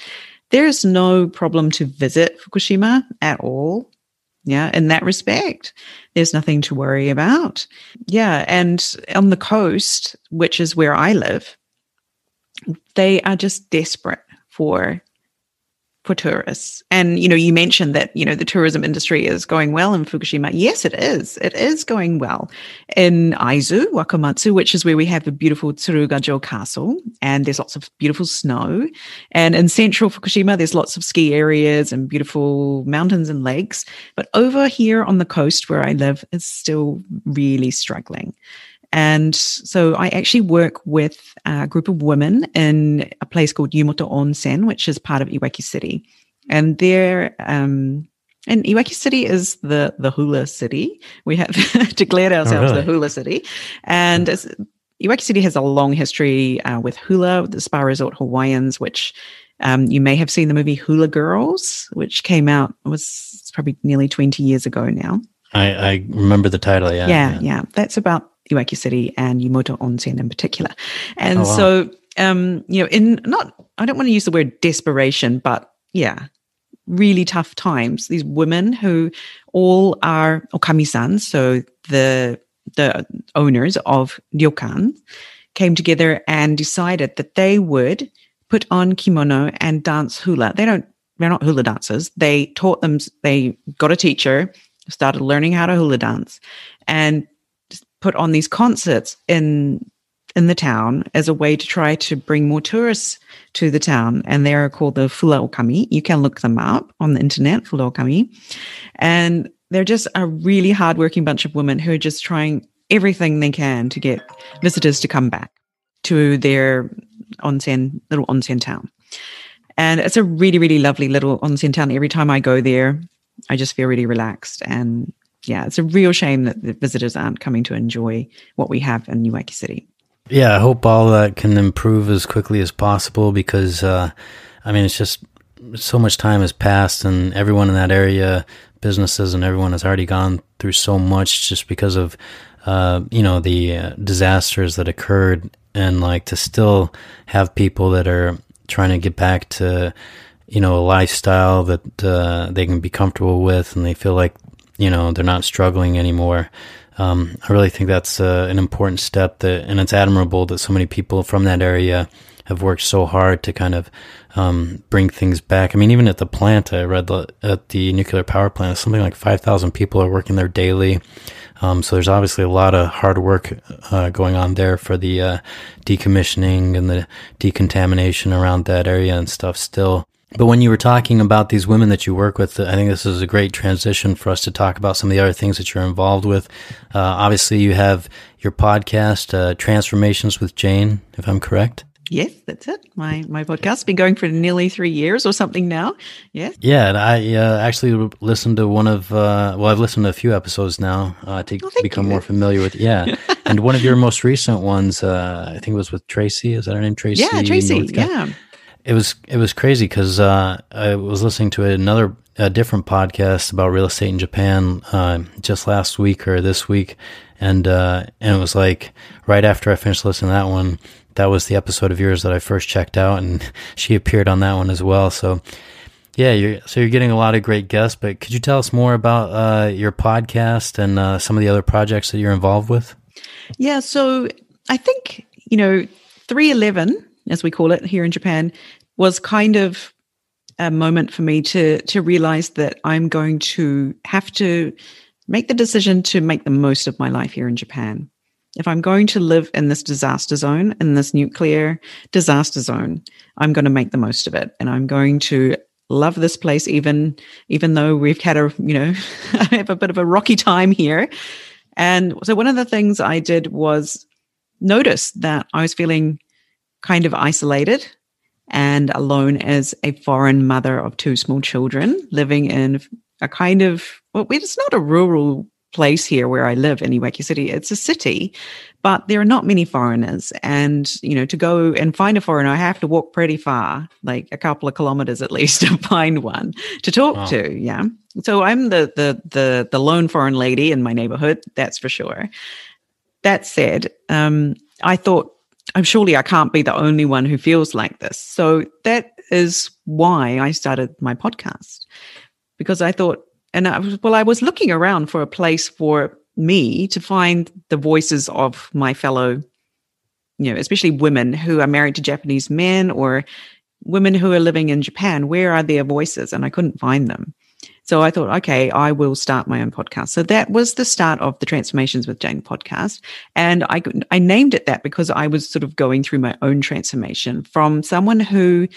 C: There is no problem to visit Fukushima at all. Yeah, in that respect, there's nothing to worry about. Yeah, and on the coast, which is where I live, they are just desperate for for tourists. And you know, you mentioned that you know the tourism industry is going well in Fukushima. Yes, it is. It is going well in Aizu, Wakamatsu, which is where we have the beautiful Tsurugajo Castle, and there's lots of beautiful snow. And in central Fukushima, there's lots of ski areas and beautiful mountains and lakes. But over here on the coast where I live, is still really struggling. And so I actually work with a group of women in a place called Yumoto Onsen, which is part of Iwaki City. And they're, um, and Iwaki City is the, the hula city. We have [LAUGHS] declared ourselves
A: really?
C: the hula city. And Iwaki City has a long history uh, with hula, the spa resort Hawaiians, which um, you may have seen the movie Hula Girls, which came out, was probably nearly 20 years ago now.
A: I, I remember the title. Yeah.
C: Yeah, yeah, That's about Iwaki City and Yumoto Onsen in particular. And
A: Oh, wow.
C: so, um, you know, in not, I don't want to use the word desperation, but yeah, really tough times. These women who all are okami-san, so the the owners of ryokan, came together and decided that they would put on kimono and dance hula. They don't. They're not hula dancers. They taught them. They got a teacher, started learning how to hula dance, and put on these concerts in in the town as a way to try to bring more tourists to the town. And they are called the Fula Okami. You can look them up on the internet, Fula Okami. And they're just a really hardworking bunch of women who are just trying everything they can to get visitors to come back to their onsen, little onsen town. And it's a really, really lovely little onsen town. Every time I go there, I just feel really relaxed and yeah, it's a real shame that the visitors aren't coming to enjoy what we have in New Iwaki City.
A: Yeah, I hope all that can improve as quickly as possible because, uh, I mean, it's just so much time has passed and everyone in that area, businesses and everyone has already gone through so much just because of, uh, you know, the uh, disasters that occurred and like to still have people that are trying to get back to, you know, a lifestyle that uh, they can be comfortable with and they feel like, you know, they're not struggling anymore. Um, I really think that's uh, an important step that, and it's admirable that so many people from that area have worked so hard to kind of um, bring things back. I mean, even at the plant, I read the, at the nuclear power plant, something like 5,000 people are working there daily. Um, so there's obviously a lot of hard work uh, going on there for the uh, decommissioning and the decontamination around that area and stuff still. But when you were talking about these women that you work with, I think this is a great transition for us to talk about some of the other things that you're involved with. Uh, obviously, you have your podcast, uh, Transformations with Jane, if I'm correct.
C: Yes, that's it. My my podcast's been going for nearly three years or something now. Yes.
A: Yeah, and I uh, actually listened to one of uh, well, I've listened to a few episodes now uh, to
C: Oh,
A: become
C: you.
A: more familiar with. Yeah, [LAUGHS] and one of your most recent ones, uh, I think it was with Tracy. Is that her name? Tracy.
C: Yeah, Tracy.
A: Northcutt?
C: Yeah.
A: It was it was crazy because uh, I was listening to another a different podcast about real estate in Japan uh, just last week or this week, and uh, and it was like right after I finished listening to that one, that was the episode of yours that I first checked out, and [LAUGHS] she appeared on that one as well. So yeah, you're so you're getting a lot of great guests. But could you tell us more about uh, your podcast and uh, some of the other projects that you're involved with?
C: Yeah. So I think, you know, 311, as we call it here in Japan, was kind of a moment for me to to realize that I'm going to have to make the decision to make the most of my life here in Japan. If I'm going to live in this disaster zone, in this nuclear disaster zone, I'm going to make the most of it and I'm going to love this place even even though we've had a, you know, [LAUGHS] have a bit of a rocky time here. And so one of the things I did was notice that I was feeling kind of isolated and alone as a foreign mother of two small children living in a kind of, well, it's not a rural place here where I live in Iwaki City. It's a city, but there are not many foreigners. And, you know, to go and find a foreigner, I have to walk pretty far, like a couple of kilometers at [LAUGHS] least to find one to talk
A: Wow.
C: to. Yeah. So I'm the, the, the, the lone foreign lady in my neighborhood. That's for sure. That said, um, I thought, I'm surely I can't be the only one who feels like this. So that is why I started my podcast because I thought, and I was, well, I was looking around for a place for me to find the voices of my fellow, you know, especially women who are married to Japanese men or women who are living in Japan. Where are their voices? And I couldn't find them. So I thought, okay, I will start my own podcast. So that was the start of the Transformations with Jane podcast. And I, I named it that because I was sort of going through my own transformation from someone who,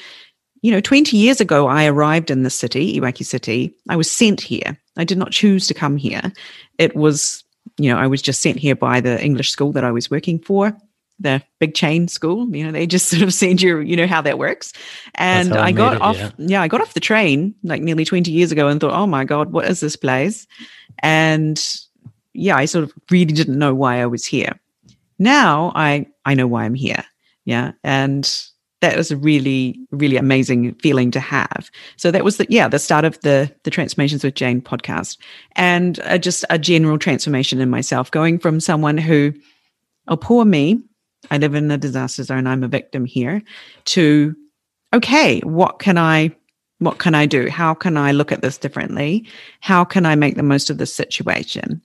C: you know, 20 years ago, I arrived in the city, Iwaki City. I was sent here. I did not choose to come here. It was, you know, I was just sent here by the English school that I was working for, the big chain school. You know, they just [LAUGHS] sort of send you, you know, how that works. And
A: I
C: got
A: it,
C: off,
A: yeah.
C: yeah, I got off the train like nearly 20 years ago and thought, oh my God, what is this place? And yeah, I sort of really didn't know why I was here. Now I I know why I'm here. Yeah. And that was a really, really amazing feeling to have. So that was the yeah, the start of the the Transformations with Jane podcast. And uh, just a general transformation in myself, going from someone who, oh poor me, I live in a disaster zone, I'm a victim here, to okay, what can I what can I do? How can I look at this differently? How can I make the most of this situation?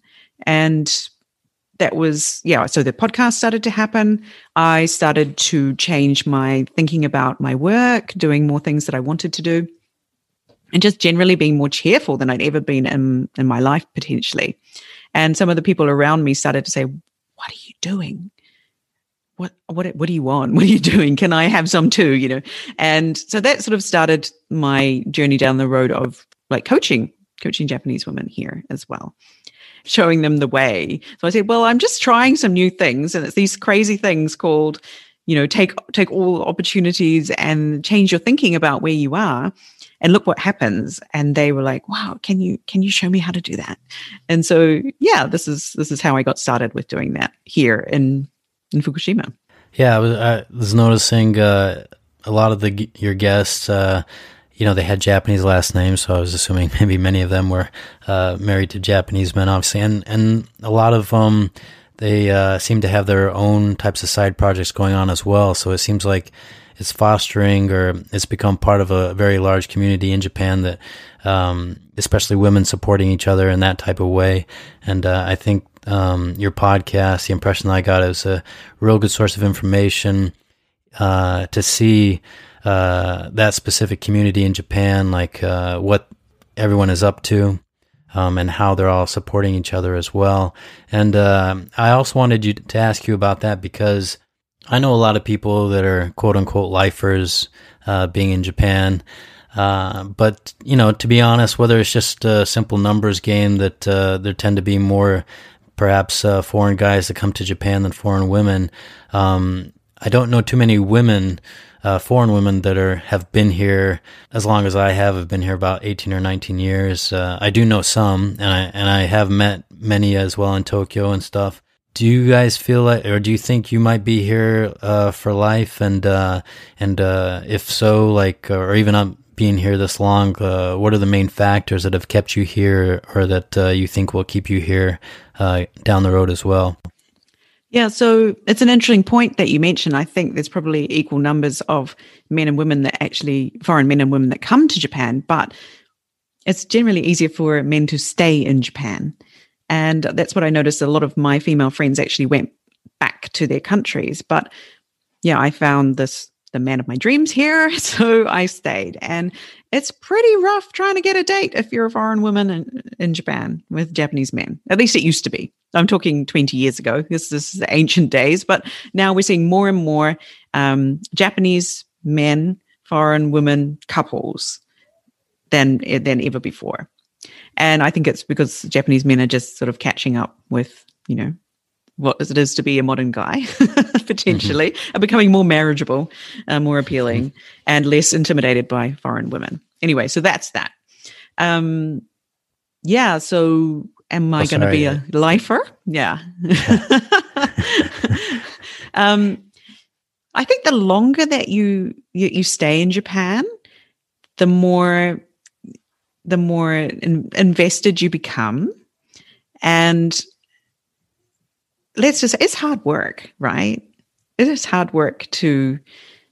C: And that was, yeah. So the podcast started to happen. I started to change my thinking about my work, doing more things that I wanted to do, and just generally being more cheerful than I'd ever been in, in my life, potentially. And some of the people around me started to say, What are you doing? What what what do you want? [LAUGHS] What are you doing? Can I have some too? You know, and so that sort of started my journey down the road of like coaching, coaching Japanese women here as well, showing them the way. So I said, well, I'm just trying some new things, and it's these crazy things called, you know, take take all opportunities and change your thinking about where you are. and look what happens and they were like wow can you can you show me how to do that and so yeah this is this is how i got started with doing that here in in fukushima.
A: Yeah i was, I was noticing uh, a lot of the your guests uh, you know they had japanese last names so i was assuming [LAUGHS] maybe many of them were uh, married to japanese men obviously. And and a lot of um they uh, seem to have their own types of side projects going on as well. So it seems like it's fostering or it's become part of a very large community in Japan that, um, especially women supporting each other in that type of way. And uh, I think um, your podcast, the impression I got, is a real good source of information uh, to see uh, that specific community in Japan, like uh, what everyone is up to. Um, and how they're all supporting each other as well. And uh, I also wanted you to ask you about that because I know a lot of people that are quote unquote lifers, uh, being in Japan. Uh, but you know, to be honest, whether it's just a simple numbers game that uh, there tend to be more, perhaps uh, foreign guys that come to Japan than foreign women. Um, I don't know too many women, uh, foreign women that are have been here as long as I have. Have been here about eighteen or nineteen years. Uh, I do know some, and I and I have met many as well in Tokyo and stuff do you guys feel like, or do you think you might be here uh, for life? And uh, and uh, if so, like, or even not being here this long, uh, what are the main factors that have kept you here, or that uh, you think will keep you here uh, down the road as well?
C: Yeah, so it's an interesting point that you mentioned. I think there's probably equal numbers of men and women that actually, foreign men and women that come to Japan, but it's generally easier for men to stay in Japan. And that's what I noticed. A lot of my female friends actually went back to their countries. But yeah, I found this the man of my dreams here. [LAUGHS] So I stayed. And it's pretty rough trying to get a date if you're a foreign woman in, in Japan with Japanese men. At least it used to be. I'm talking 20 years ago. This, is the ancient days. But now we're seeing more and more um, Japanese men, foreign women couples than, than ever before. And I think it's because Japanese men are just sort of catching up with, you know, what it is to be a modern guy, [LAUGHS] potentially, mm-hmm. are becoming more marriageable, uh, more appealing, mm-hmm. and less intimidated by foreign women. Anyway, so that's that. Um, yeah. So, am I oh, going to be a lifer? Yeah. [LAUGHS] um, I think the longer that you, you you stay in Japan, the more the more in, invested you become. And let's just, it's hard work, right? It is hard work to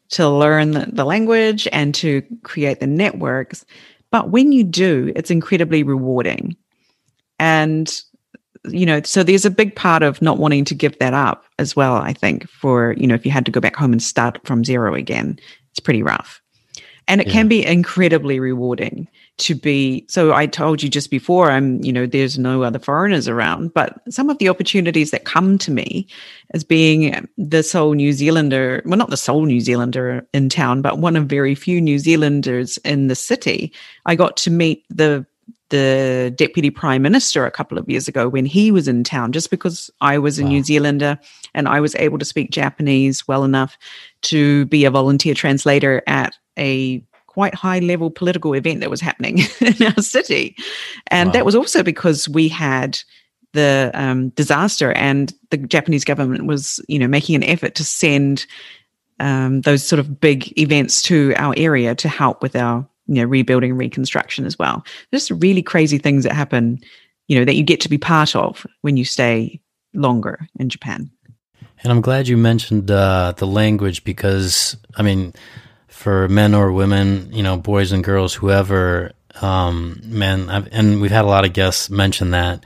C: to learn the, the language and to create the networks. But when you do, it's incredibly rewarding. And you know, so there's a big part of not wanting to give that up as well, I think, for, you know, if you had to go back home and start from zero again, it's pretty rough. And it yeah. can be incredibly rewarding to be so i told you just before i'm you know there's no other foreigners around but some of the opportunities that come to me as being the sole new zealander well not the sole new zealander in town but one of very few new zealanders in the city i got to meet the the deputy prime minister a couple of years ago when he was in town just because i was a wow. new zealander and i was able to speak japanese well enough to be a volunteer translator at a quite high level political event that was happening [LAUGHS] in our city. And wow. that was also because we had the um, disaster and the Japanese government was, you know, making an effort to send um, those sort of big events to our area to help with our, you know, rebuilding and reconstruction as well. Just really crazy things that happen, you know, that you get to be part of when you stay longer in Japan.
A: And I'm glad you mentioned uh, the language because, I mean, for men or women, you know, boys and girls, whoever, um, men, I've, and we've had a lot of guests mention that,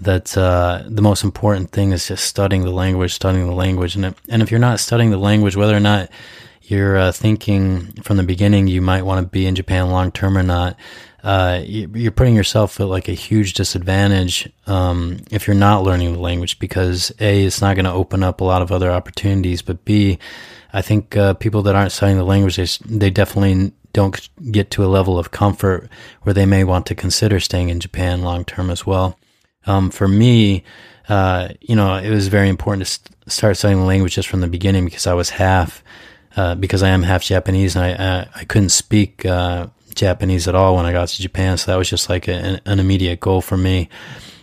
A: that, uh, the most important thing is just studying the language, studying the language. And, and if you're not studying the language, whether or not you're uh, thinking from the beginning you might want to be in Japan long term or not, uh, you're putting yourself at like a huge disadvantage um, if you're not learning the language because a it's not going to open up a lot of other opportunities, but b I think uh, people that aren't studying the language, they, they definitely don't get to a level of comfort where they may want to consider staying in Japan long term as well. Um, for me, uh, you know, it was very important to st- start studying the language just from the beginning because I was half, uh, because I am half Japanese and I, I, I couldn't speak, uh, Japanese at all when I got to Japan. So that was just like a, an immediate goal for me.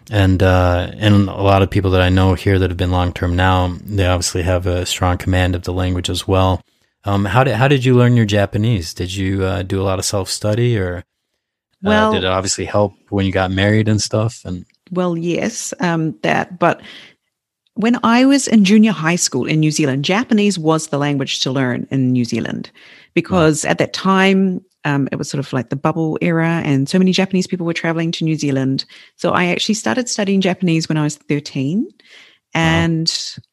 A: And, uh, and a lot of people that I know here that have been long term now, they obviously have a strong command of the language as well. Um, how did, how did you learn your Japanese? Did you, uh, do a lot of self study or, uh,
C: well,
A: did it obviously help when you got married and stuff? And,
C: well, yes, um, that, but when I was in junior high school in New Zealand, Japanese was the language to learn in New Zealand because at that time um, it was sort of like the bubble era, and so many Japanese people were traveling to New Zealand. So I actually started studying Japanese when I was 13. And wow.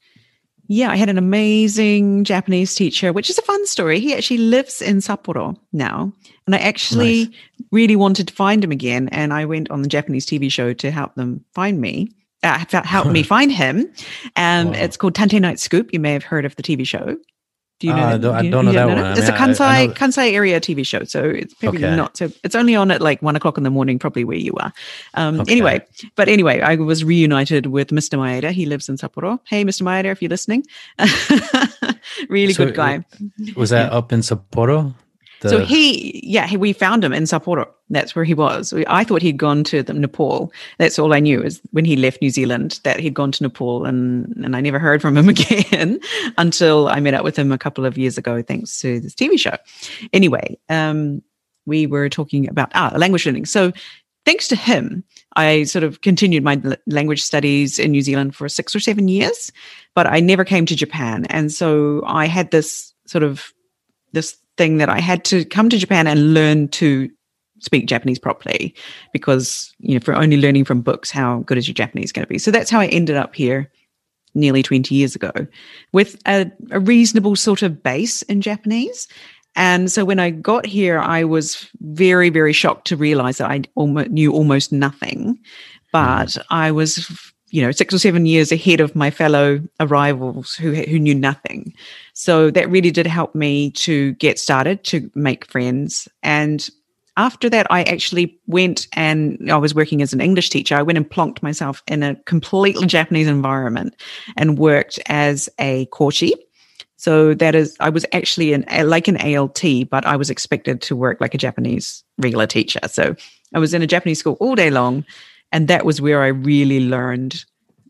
C: yeah, I had an amazing Japanese teacher, which is a fun story. He actually lives in Sapporo now. And I actually nice. really wanted to find him again. And I went on the Japanese TV show to help them find me. Uh, help me [LAUGHS] find him. Um, wow. It's called Tantei Knight Scoop. You may have heard of the TV show.
A: Do you know? Uh, I don't, I don't know that one.
C: It's mean, a Kansai I, I Kansai area TV show, so it's probably okay. not so. It's only on at like one o'clock in the morning, probably where you are. Um, okay. Anyway, but anyway, I was reunited with Mr. Maeda. He lives in Sapporo. Hey, Mr. Maeda, if you're listening, [LAUGHS] really so good guy.
A: Was that yeah. up in Sapporo?
C: The... So he, yeah, he, we found him in Sapporo. That's where he was. I thought he'd gone to the, Nepal. That's all I knew is when he left New Zealand that he'd gone to Nepal, and and I never heard from him [LAUGHS] again until I met up with him a couple of years ago, thanks to this TV show. Anyway, um, we were talking about ah language learning. So thanks to him, I sort of continued my language studies in New Zealand for six or seven years, but I never came to Japan, and so I had this sort of this thing that I had to come to Japan and learn to speak Japanese properly because, you know, for only learning from books, how good is your Japanese going to be? So that's how I ended up here nearly 20 years ago with a, a reasonable sort of base in Japanese. And so when I got here, I was very, very shocked to realize that I almost knew almost nothing, but mm. I was you know six or seven years ahead of my fellow arrivals who who knew nothing so that really did help me to get started to make friends and after that i actually went and i was working as an english teacher i went and plonked myself in a completely japanese environment and worked as a kochi so that is i was actually an like an alt but i was expected to work like a japanese regular teacher so i was in a japanese school all day long and that was where I really learned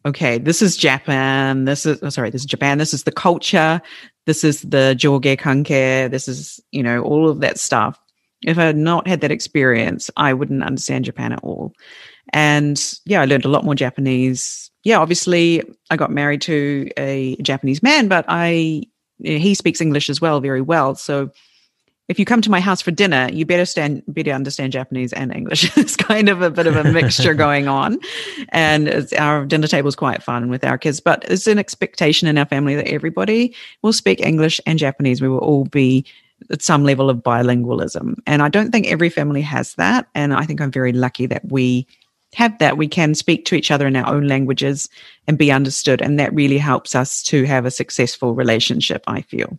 C: okay, this is Japan. This is, oh, sorry, this is Japan. This is the culture. This is the joge kankei. This is, you know, all of that stuff. If I had not had that experience, I wouldn't understand Japan at all. And yeah, I learned a lot more Japanese. Yeah, obviously, I got married to a Japanese man, but I he speaks English as well very well. So if you come to my house for dinner, you better stand, better understand Japanese and English. [LAUGHS] it's kind of a bit of a mixture going on, and our dinner table is quite fun with our kids. But it's an expectation in our family that everybody will speak English and Japanese. We will all be at some level of bilingualism, and I don't think every family has that. And I think I'm very lucky that we have that. We can speak to each other in our own languages and be understood, and that really helps us to have a successful relationship. I feel.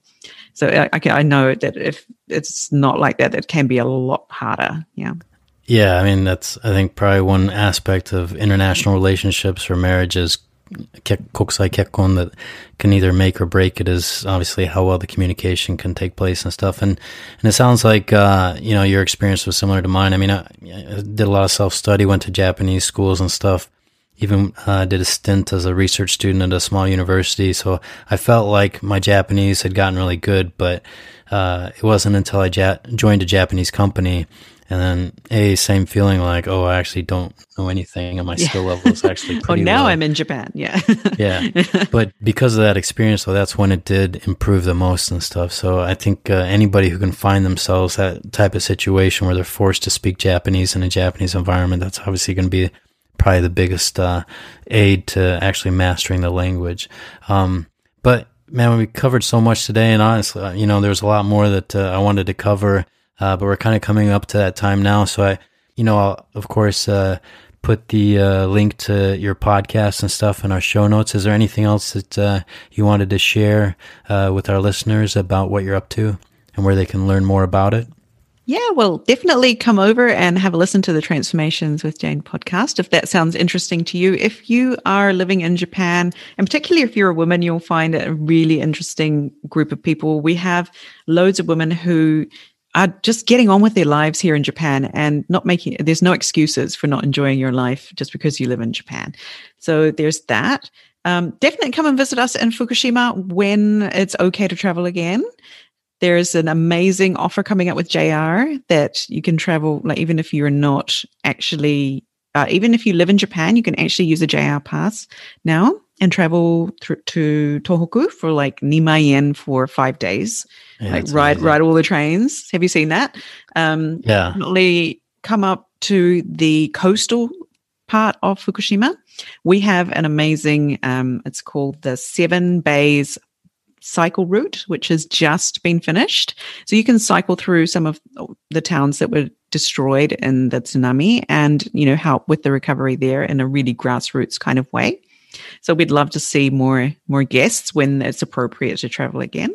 C: So I, I, know that if it's not like that, it can be a lot harder. Yeah.
A: Yeah, I mean that's I think probably one aspect of international relationships or marriages kokusai kekkon that can either make or break it is obviously how well the communication can take place and stuff. And and it sounds like uh, you know your experience was similar to mine. I mean, I, I did a lot of self study, went to Japanese schools and stuff, even uh, did a stint as a research student at a small university. So I felt like my Japanese had gotten really good, but uh, it wasn't until I ja- joined a Japanese company and then a same feeling like oh I actually don't know anything and my yeah. skill level is actually [LAUGHS] pretty.
C: oh now
A: low.
C: I'm in Japan yeah [LAUGHS]
A: yeah but because of that experience though that's when it did improve the most and stuff so I think uh, anybody who can find themselves that type of situation where they're forced to speak Japanese in a Japanese environment that's obviously going to be probably the biggest uh, aid to actually mastering the language. Um, but man, we covered so much today, and honestly, uh, you know, there's a lot more that uh, I wanted to cover, uh, but we're kind of coming up to that time now. So I, you know, I'll, of course, uh, put the uh, link to your podcast and stuff in our show notes. Is there anything else that you wanted to share with our listeners about what you're up to and where they can learn more about it?
C: Yeah, well, definitely come over and have a listen to the Transformations with Jane podcast if that sounds interesting to you. If you are living in Japan, and particularly if you're a woman, you'll find a really interesting group of people. We have loads of women who are just getting on with their lives here in Japan and not making, there's no excuses for not enjoying your life just because you live in Japan. So there's that. Um, definitely come and visit us in Fukushima when it's okay to travel again. There's an amazing offer coming up with JR that you can travel, like even if you're not actually, uh, even if you live in Japan, you can actually use a JR pass now and travel through to Tohoku for like nima yen for five days.
A: Yeah,
C: like ride
A: amazing.
C: ride all the trains. Have you seen that? Um,
A: Yeah.
C: definitely come up to the coastal part of Fukushima. We have an amazing, um, it's called the Seven Bays cycle route, which has just been finished. So you can cycle through some of the towns that were destroyed in the tsunami and, you know, help with the recovery there in a really grassroots kind of way. So we'd love to see more more guests when it's appropriate to travel again.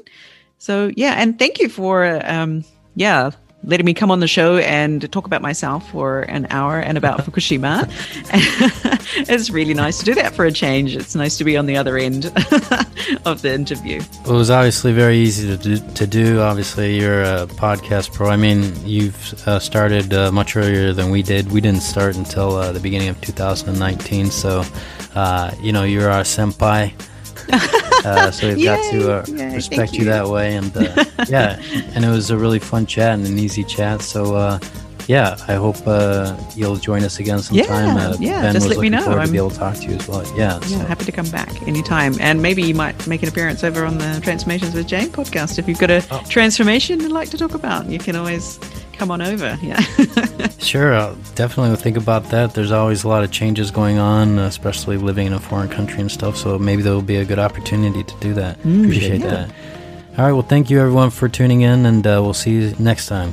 C: So yeah, and thank you for um, yeah letting me come on the show and talk about myself for an hour and about [LAUGHS] Fukushima. [LAUGHS] it's really nice to do that for a change. It's nice to be on the other end [LAUGHS] of the interview.
A: It was obviously very easy to do. To do. Obviously, you're a podcast pro. I mean, you've uh, started uh, much earlier than we did. We didn't start until uh, the beginning of 2019. So, uh, you know, you're our senpai. Uh, so we've got to uh,
C: Yay, yay,
A: respect you.
C: you.
A: that way, and uh, [LAUGHS] yeah, and it was a really fun chat and an easy chat. So uh, yeah, I hope uh, you'll join us again sometime.
C: Yeah,
A: uh,
C: yeah,
A: Ben
C: just let me know.
A: forward to
C: I'm-
A: be able to talk to you as well. Yeah, so-
C: Yeah, happy to come back anytime. And maybe you might make an appearance over on the Transformations with Jane podcast. If you've got a
A: Oh.
C: transformation you'd like to talk about, you can always come on over. Yeah. [LAUGHS]
A: Sure, I'll definitely think about that. There's always a lot of changes going on, especially living in a foreign country and stuff. So maybe there will be a good opportunity to do that. Appreciate
C: yeah.
A: that. All right, well, thank you everyone for tuning in, and uh, we'll see you next time.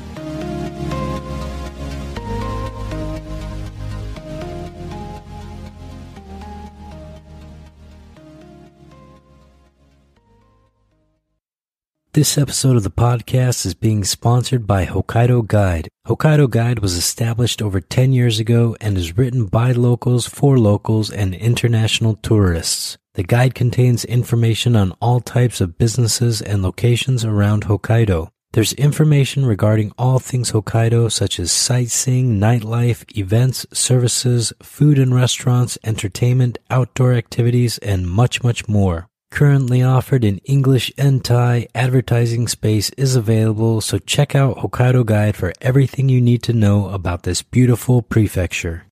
A: This episode of the podcast is being sponsored by Hokkaido Guide. Hokkaido Guide was established over 10 years ago and is written by locals for locals and international tourists. The guide contains information on all types of businesses and locations around Hokkaido. There's information regarding all things Hokkaido, such as sightseeing, nightlife, events, services, food and restaurants, entertainment, outdoor activities, and much, much more. Currently offered in English and Thai, advertising space is available, so check out Hokkaido Guide for everything you need to know about this beautiful prefecture.